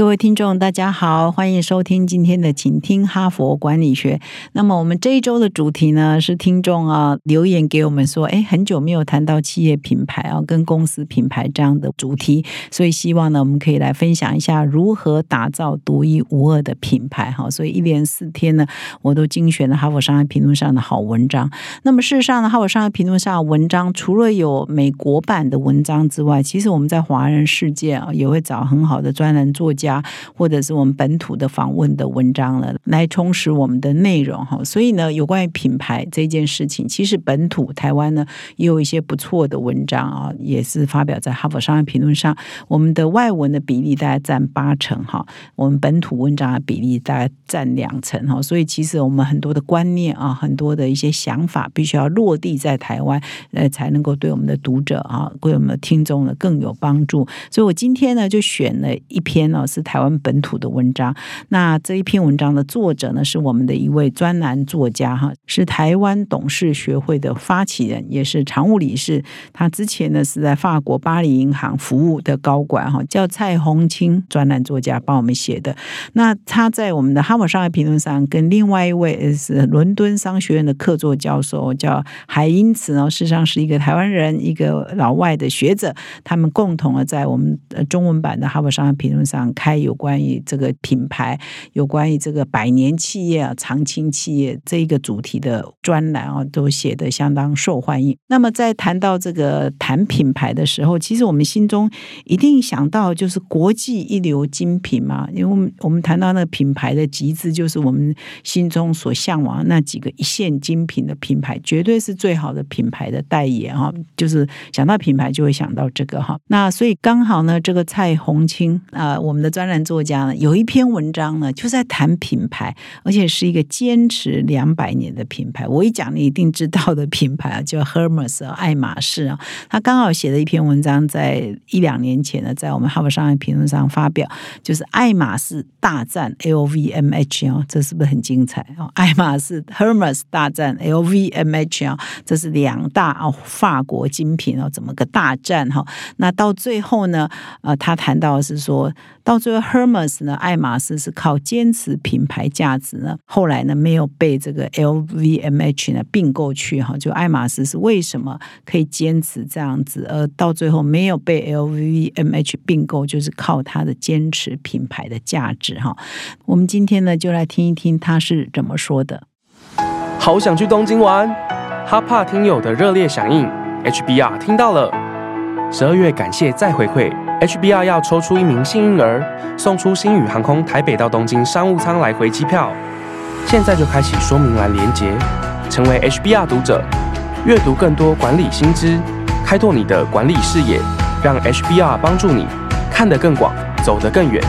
各位听众，大家好，欢迎收听今天的《请听哈佛管理学》。那么，我们这一周的主题呢，是听众啊留言给我们说，哎，很久没有谈到企业品牌啊，跟公司品牌这样的主题，所以希望呢，我们可以来分享一下如何打造独一无二的品牌。哈，所以一连四天呢，我都精选了《哈佛商业评论》上的好文章。那么，事实上呢，《哈佛商业评论》上文章除了有美国版的文章之外，其实我们在华人世界啊，也会找很好的专栏作家。或者是我们本土的访问的文章了，来充实我们的内容哈。所以呢，有关于品牌这件事情，其实本土台湾呢也有一些不错的文章啊，也是发表在《哈佛商业评论》上。我们的外文的比例大概占八成哈，我们本土文章的比例大概占两成哈。所以其实我们很多的观念啊，很多的一些想法，必须要落地在台湾，呃，才能够对我们的读者啊，对我们的听众呢更有帮助。所以我今天呢就选了一篇呢。是台湾本土的文章。那这一篇文章的作者呢，是我们的一位专栏作家哈，是台湾董事学会的发起人，也是常务理事。他之前呢是在法国巴黎银行服务的高管哈，叫蔡宏清专栏作家帮我们写的。那他在我们的《哈佛商业评论》上，跟另外一位是伦敦商学院的客座教授叫海因茨呢，事实上是一个台湾人，一个老外的学者，他们共同的在我们中文版的《哈佛商业评论》上。开有关于这个品牌，有关于这个百年企业啊、长青企业这一个主题的专栏啊，都写的相当受欢迎。那么在谈到这个谈品牌的时候，其实我们心中一定想到就是国际一流精品嘛，因为我们我们谈到那个品牌的极致，就是我们心中所向往那几个一线精品的品牌，绝对是最好的品牌的代言哈。就是想到品牌就会想到这个哈。那所以刚好呢，这个蔡红青啊，我们的。专栏作家呢，有一篇文章呢，就在谈品牌，而且是一个坚持两百年的品牌。我一讲你一定知道的品牌啊，叫 Hermes 爱马仕啊。他刚好写了一篇文章，在一两年前呢，在我们《哈佛商业评论》上发表，就是爱马仕大战 LVMH 哦，这是不是很精彩啊？爱马仕 Hermes 大战 LVMH 啊，这是两大哦法国精品哦，怎么个大战哈？那到最后呢，呃，他谈到是说。到最后，Hermes 呢，爱马仕是靠坚持品牌价值呢，后来呢没有被这个 LVMH 呢并购去哈，就爱马仕是为什么可以坚持这样子，而到最后没有被 LVMH 并购，就是靠它的坚持品牌的价值哈。我们今天呢就来听一听他是怎么说的。好想去东京玩，哈帕听友的热烈响应，HBR 听到了，十二月感谢再回馈。HBR 要抽出一名幸运儿，送出星宇航空台北到东京商务舱来回机票。现在就开启说明栏连接，成为 HBR 读者，阅读更多管理新知，开拓你的管理视野，让 HBR 帮助你看得更广，走得更远。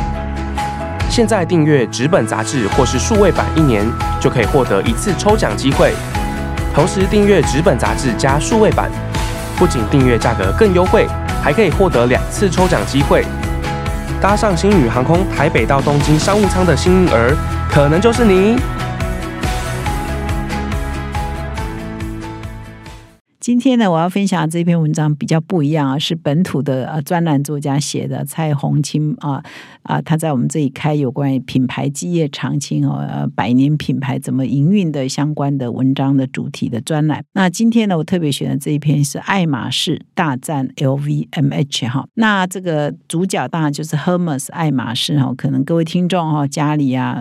现在订阅纸本杂志或是数位版一年，就可以获得一次抽奖机会。同时订阅纸本杂志加数位版，不仅订阅价格更优惠。还可以获得两次抽奖机会，搭上星宇航空台北到东京商务舱的幸运儿，可能就是你。今天呢，我要分享这篇文章比较不一样啊，是本土的呃专栏作家写的蔡红清啊啊，他在我们这里开有关于品牌基业长青哦，呃百年品牌怎么营运的相关的文章的主题的专栏。那今天呢，我特别选的这一篇是爱马仕大战 LVMH 哈，那这个主角当然就是 Hermes 爱马仕哈，可能各位听众哈家里啊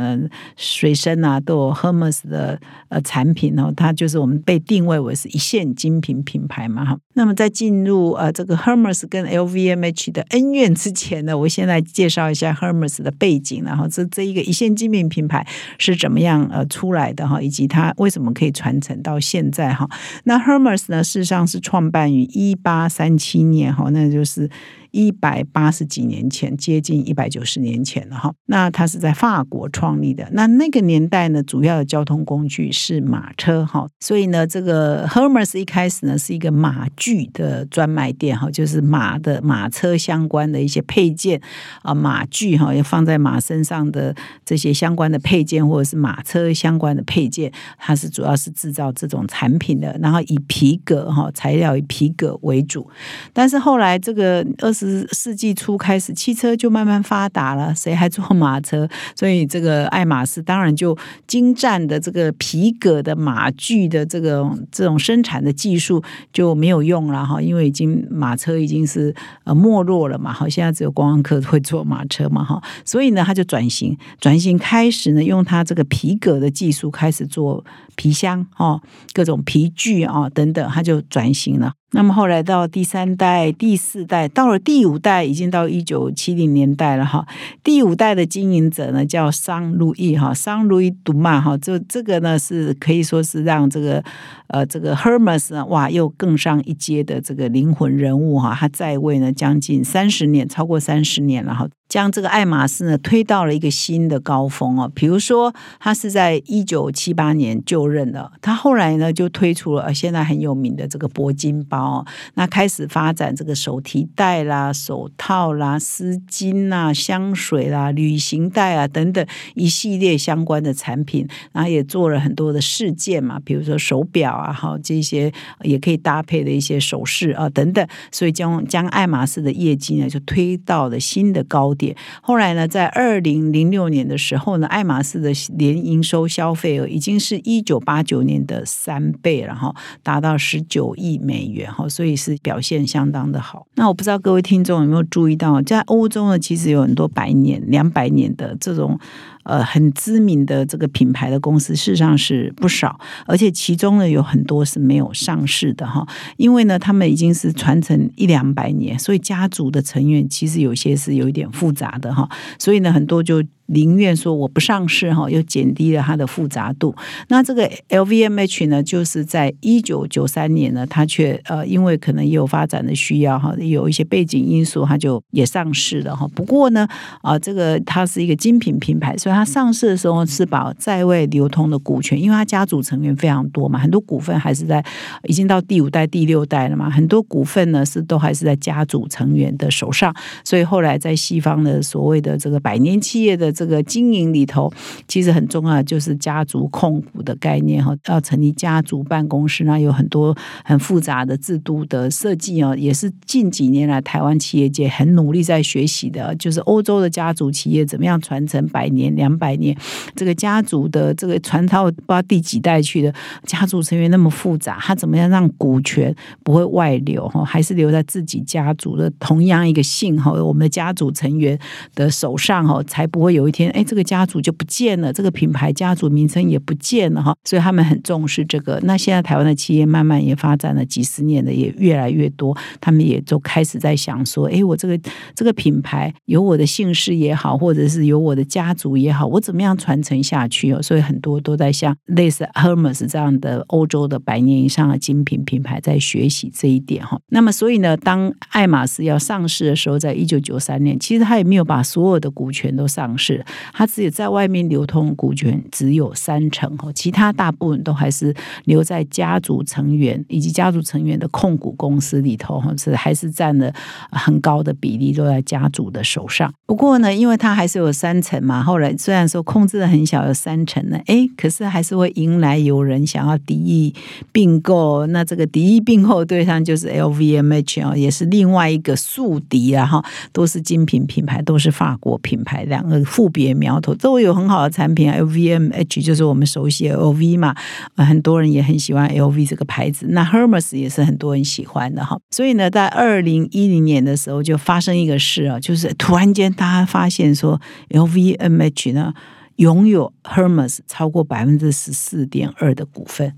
随身啊都有 Hermes 的呃产品哦，它就是我们被定位为是一线精品。品品牌嘛哈，那么在进入呃这个 Hermes 跟 LVMH 的恩怨之前呢，我先来介绍一下 Hermes 的背景，然后这这一个一线精品品牌是怎么样呃出来的哈，以及它为什么可以传承到现在哈。那 Hermes 呢，事实上是创办于一八三七年哈，那就是。一百八十几年前，接近一百九十年前了哈。那它是在法国创立的。那那个年代呢，主要的交通工具是马车哈。所以呢，这个 Hermes 一开始呢是一个马具具的专卖店哈，就是马的马车相关的一些配件啊，马具哈，要放在马身上的这些相关的配件，或者是马车相关的配件，它是主要是制造这种产品的，然后以皮革哈材料以皮革为主。但是后来这个二十世纪初开始，汽车就慢慢发达了，谁还坐马车？所以这个爱马仕当然就精湛的这个皮革的马具的这个这种生产的技术就没有用用了哈，因为已经马车已经是呃没落了嘛，好，现在只有观光客会坐马车嘛哈，所以呢，他就转型，转型开始呢，用他这个皮革的技术开始做皮箱哦，各种皮具啊等等，他就转型了。那么后来到第三代、第四代，到了第五代，已经到一九七零年代了哈。第五代的经营者呢，叫桑路易哈，桑路易杜曼哈，这这个呢是可以说是让这个呃这个 Hermes 哇又更上一阶的这个灵魂人物哈。他在位呢将近三十年，超过三十年了哈。将这个爱马仕呢推到了一个新的高峰哦。比如说，他是在一九七八年就任的，他后来呢就推出了现在很有名的这个铂金包，那开始发展这个手提袋啦、手套啦、丝巾啦、香水啦、旅行袋啊等等一系列相关的产品，然后也做了很多的事件嘛，比如说手表啊，哈这些也可以搭配的一些首饰啊等等，所以将将爱马仕的业绩呢就推到了新的高。后来呢，在二零零六年的时候呢，爱马仕的年营收消费额已经是一九八九年的三倍了哈，达到十九亿美元哈，所以是表现相当的好。那我不知道各位听众有没有注意到，在欧洲呢，其实有很多百年、两百年的这种。呃，很知名的这个品牌的公司，事实上是不少，而且其中呢有很多是没有上市的哈，因为呢他们已经是传承一两百年，所以家族的成员其实有些是有一点复杂的哈，所以呢很多就。宁愿说我不上市哈，又减低了它的复杂度。那这个 LVMH 呢，就是在一九九三年呢，它却呃，因为可能也有发展的需要哈，有一些背景因素，它就也上市了哈。不过呢，啊，这个它是一个精品品牌，所以它上市的时候是把在位流通的股权，因为它家族成员非常多嘛，很多股份还是在已经到第五代、第六代了嘛，很多股份呢是都还是在家族成员的手上，所以后来在西方的所谓的这个百年企业的。这个经营里头其实很重要，就是家族控股的概念哈，要成立家族办公室，那有很多很复杂的制度的设计哦，也是近几年来台湾企业界很努力在学习的，就是欧洲的家族企业怎么样传承百年、两百年，这个家族的这个传到不知道第几代去的家族成员那么复杂，他怎么样让股权不会外流哈，还是留在自己家族的同样一个姓哈，我们的家族成员的手上哈，才不会有。天，哎，这个家族就不见了，这个品牌家族名称也不见了哈，所以他们很重视这个。那现在台湾的企业慢慢也发展了几十年的，也越来越多，他们也都开始在想说，哎，我这个这个品牌有我的姓氏也好，或者是有我的家族也好，我怎么样传承下去哦？所以很多都在像类似 Hermes 这样的欧洲的百年以上的精品品牌在学习这一点哈。那么，所以呢，当爱马仕要上市的时候，在一九九三年，其实他也没有把所有的股权都上市市。它只有在外面流通股权只有三成哦，其他大部分都还是留在家族成员以及家族成员的控股公司里头哈，是还是占了很高的比例都在家族的手上。不过呢，因为它还是有三成嘛，后来虽然说控制的很小，有三成呢，哎，可是还是会迎来有人想要敌意并购。那这个敌意并购对象就是 LVMH 哦，也是另外一个宿敌啊哈，都是精品品牌，都是法国品牌，两个。富别苗头都有很好的产品，LVMH 就是我们熟悉 LV 嘛，很多人也很喜欢 LV 这个牌子。那 Hermes 也是很多人喜欢的哈。所以呢，在二零一零年的时候，就发生一个事啊，就是突然间大家发现说，LVMH 呢拥有 Hermes 超过百分之十四点二的股份。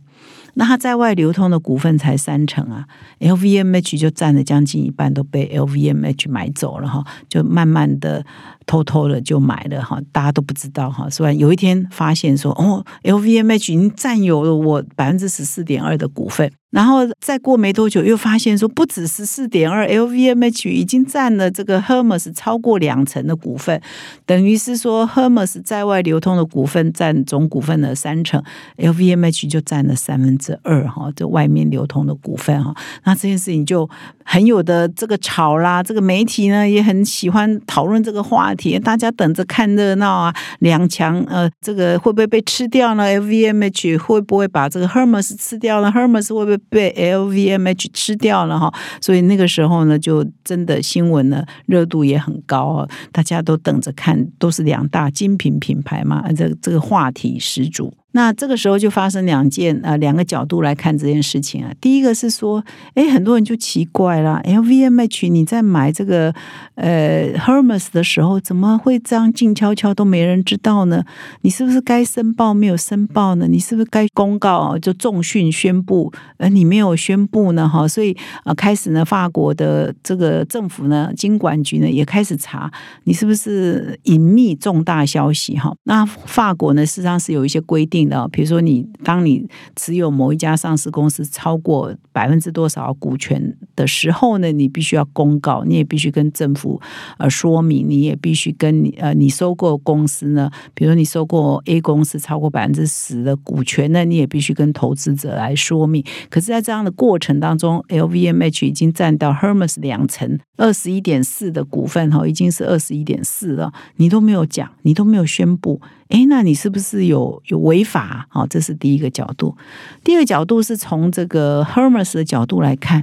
那它在外流通的股份才三成啊，LVMH 就占了将近一半，都被 LVMH 买走了哈，就慢慢的偷偷的就买了哈，大家都不知道哈。是吧有一天发现说，哦，LVMH 已经占有了我百分之十四点二的股份，然后再过没多久，又发现说不止十四点二，LVMH 已经占了这个 Hermes 超过两成的股份，等于是说 Hermes 在外流通的股份占总股份的三成，LVMH 就占了三分之二哈，这外面流通的股份哈，那这件事情就很有的这个吵啦，这个媒体呢也很喜欢讨论这个话题，大家等着看热闹啊，两强呃，这个会不会被吃掉呢？LVMH 会不会把这个 Hermes 吃掉呢？Hermes 会不会？被 LVMH 吃掉了哈，所以那个时候呢，就真的新闻呢热度也很高啊，大家都等着看，都是两大精品品牌嘛，这这个话题十足。那这个时候就发生两件啊，两个角度来看这件事情啊。第一个是说，哎，很多人就奇怪了，LVMH 你在买这个呃 Hermes 的时候，怎么会这样静悄悄都没人知道呢？你是不是该申报没有申报呢？你是不是该公告就重讯宣布，而你没有宣布呢？哈，所以啊，开始呢，法国的这个政府呢，经管局呢也开始查你是不是隐秘重大消息哈。那法国呢，事实上是有一些规定。的，比如说你当你持有某一家上市公司超过百分之多少股权的时候呢，你必须要公告，你也必须跟政府呃说明，你也必须跟你呃你收购公司呢，比如说你收购 A 公司超过百分之十的股权呢，你也必须跟投资者来说明。可是，在这样的过程当中，LVMH 已经占到 Hermes 两成二十一点四的股份哈，已经是二十一点四了，你都没有讲，你都没有宣布。哎，那你是不是有有违法？好，这是第一个角度。第二个角度是从这个 Hermes 的角度来看，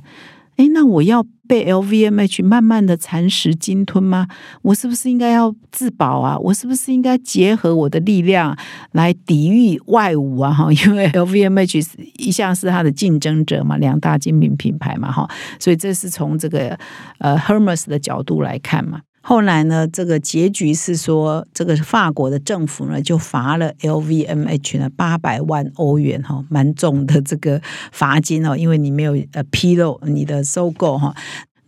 哎，那我要被 LVMH 慢慢的蚕食鲸吞吗？我是不是应该要自保啊？我是不是应该结合我的力量来抵御外侮啊？哈，因为 LVMH 一向是它的竞争者嘛，两大精品品牌嘛，哈，所以这是从这个呃 Hermes 的角度来看嘛。后来呢，这个结局是说，这个法国的政府呢就罚了 LVMH 呢八百万欧元哈，蛮重的这个罚金哦，因为你没有呃披露你的收购哈。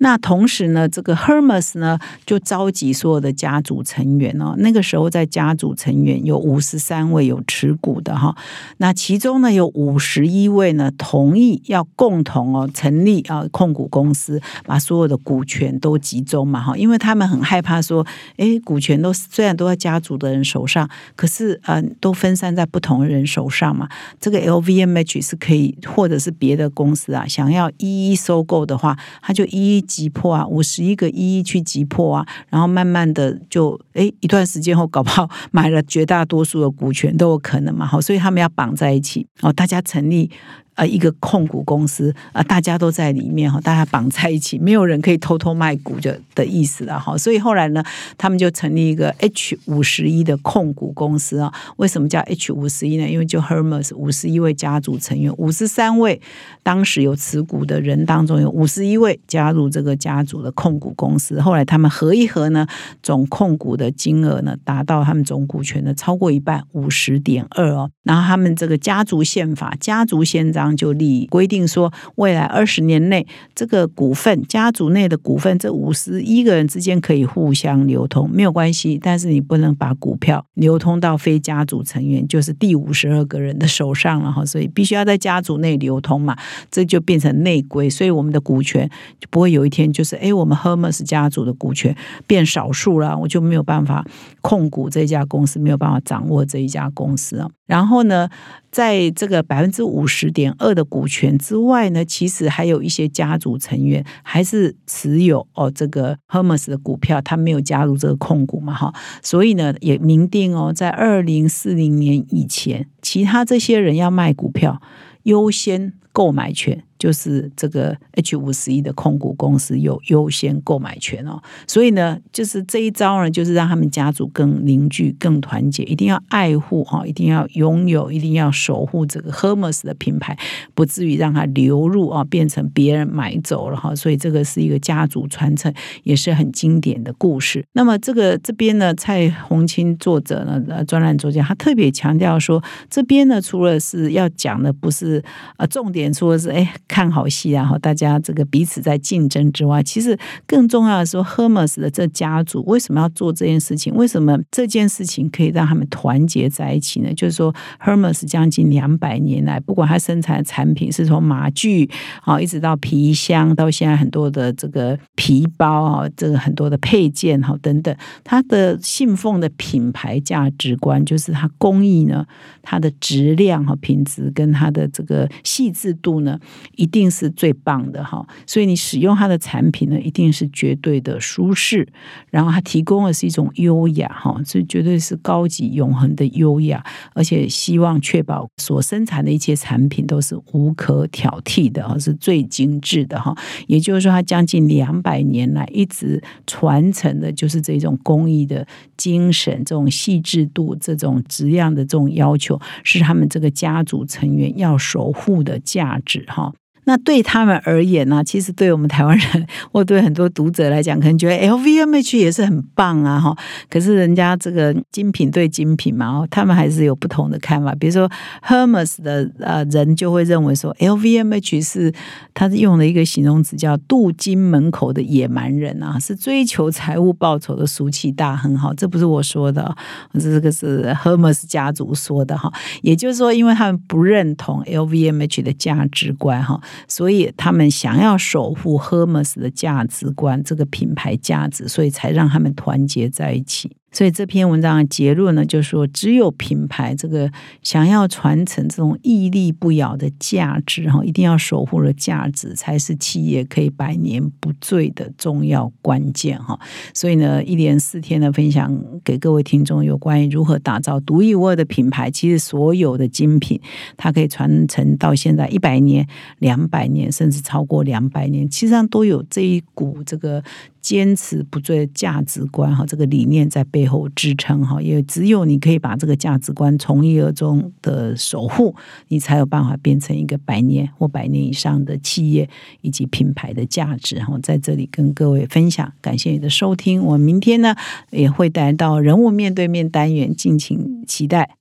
那同时呢，这个 Hermes 呢就召集所有的家族成员哦。那个时候在家族成员有五十三位有持股的哈。那其中呢有五十一位呢同意要共同哦成立啊控股公司，把所有的股权都集中嘛哈。因为他们很害怕说，哎，股权都虽然都在家族的人手上，可是呃都分散在不同人手上嘛。这个 LVMH 是可以，或者是别的公司啊，想要一一收购的话，他就一一。急迫啊，五十一个一一去急迫啊，然后慢慢的就哎一段时间后，搞不好买了绝大多数的股权都有可能嘛，好，所以他们要绑在一起哦，大家成立。呃，一个控股公司啊，大家都在里面哈，大家绑在一起，没有人可以偷偷卖股的的意思了哈。所以后来呢，他们就成立一个 H 五十一的控股公司啊。为什么叫 H 五十一呢？因为就 Hermes 五十一位家族成员，五十三位当时有持股的人当中，有五十一位加入这个家族的控股公司。后来他们合一合呢，总控股的金额呢，达到他们总股权的超过一半，五十点二哦。然后他们这个家族宪法、家族宪章。就立规定说，未来二十年内，这个股份家族内的股份，这五十一个人之间可以互相流通，没有关系。但是你不能把股票流通到非家族成员，就是第五十二个人的手上了哈。所以必须要在家族内流通嘛，这就变成内规。所以我们的股权就不会有一天就是，哎，我们 Hermes 家族的股权变少数了，我就没有办法控股这家公司，没有办法掌握这一家公司啊。然后呢？在这个百分之五十点二的股权之外呢，其实还有一些家族成员还是持有哦这个 Hermes 的股票，他没有加入这个控股嘛哈，所以呢也明定哦，在二零四零年以前，其他这些人要卖股票优先购买权。就是这个 H 五十一的控股公司有优先购买权哦，所以呢，就是这一招呢，就是让他们家族更凝聚、更团结，一定要爱护哈，一定要拥有，一定要守护这个 Hermes 的品牌，不至于让它流入啊，变成别人买走了哈。所以这个是一个家族传承，也是很经典的故事。那么这个这边呢，蔡宏清作者呢，呃，专栏作家，他特别强调说，这边呢，除了是要讲的不是呃重点，说是哎。看好戏啊，哈，大家这个彼此在竞争之外，其实更重要的是，Hermes 的这家族为什么要做这件事情？为什么这件事情可以让他们团结在一起呢？就是说，Hermes 将近两百年来，不管它生产的产品是从马具啊，一直到皮箱，到现在很多的这个皮包啊，这个很多的配件哈等等，它的信奉的品牌价值观就是它工艺呢，它的质量和品质跟它的这个细致度呢，一定是最棒的哈。所以你使用它的产品呢，一定是绝对的舒适，然后它提供的是一种优雅哈，这绝对是高级永恒的优雅，而且希望确保所生产的一切产品都是无可挑剔的哈，是最精致的哈。也就是说，它将近两百年来一直传承的就是这种工艺的精神，这种细致度，这种质量的这种要求，是他们这个家族成员要守护的价值哈。那对他们而言呢？其实对我们台湾人，或对很多读者来讲，可能觉得 LVMH 也是很棒啊，哈。可是人家这个精品对精品嘛，他们还是有不同的看法。比如说 Hermes 的呃人就会认为说，LVMH 是他是用了一个形容词叫“镀金门口的野蛮人”啊，是追求财务报酬的俗气大亨。哈，这不是我说的，这个是 Hermes 家族说的哈。也就是说，因为他们不认同 LVMH 的价值观，哈。所以他们想要守护 Hermes 的价值观，这个品牌价值，所以才让他们团结在一起。所以这篇文章的结论呢，就是说，只有品牌这个想要传承这种屹立不摇的价值哈，一定要守护的价值，才是企业可以百年不坠的重要关键哈。所以呢，一连四天的分享给各位听众，有关于如何打造独一无二的品牌。其实所有的精品，它可以传承到现在一百年、两百年，甚至超过两百年，其实上都有这一股这个。坚持不坠价值观哈，这个理念在背后支撑哈，也只有你可以把这个价值观从一而终的守护，你才有办法变成一个百年或百年以上的企业以及品牌的价值哈。在这里跟各位分享，感谢你的收听，我明天呢也会带到人物面对面单元，敬请期待。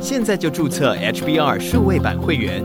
现在就注册 HBR 数位版会员，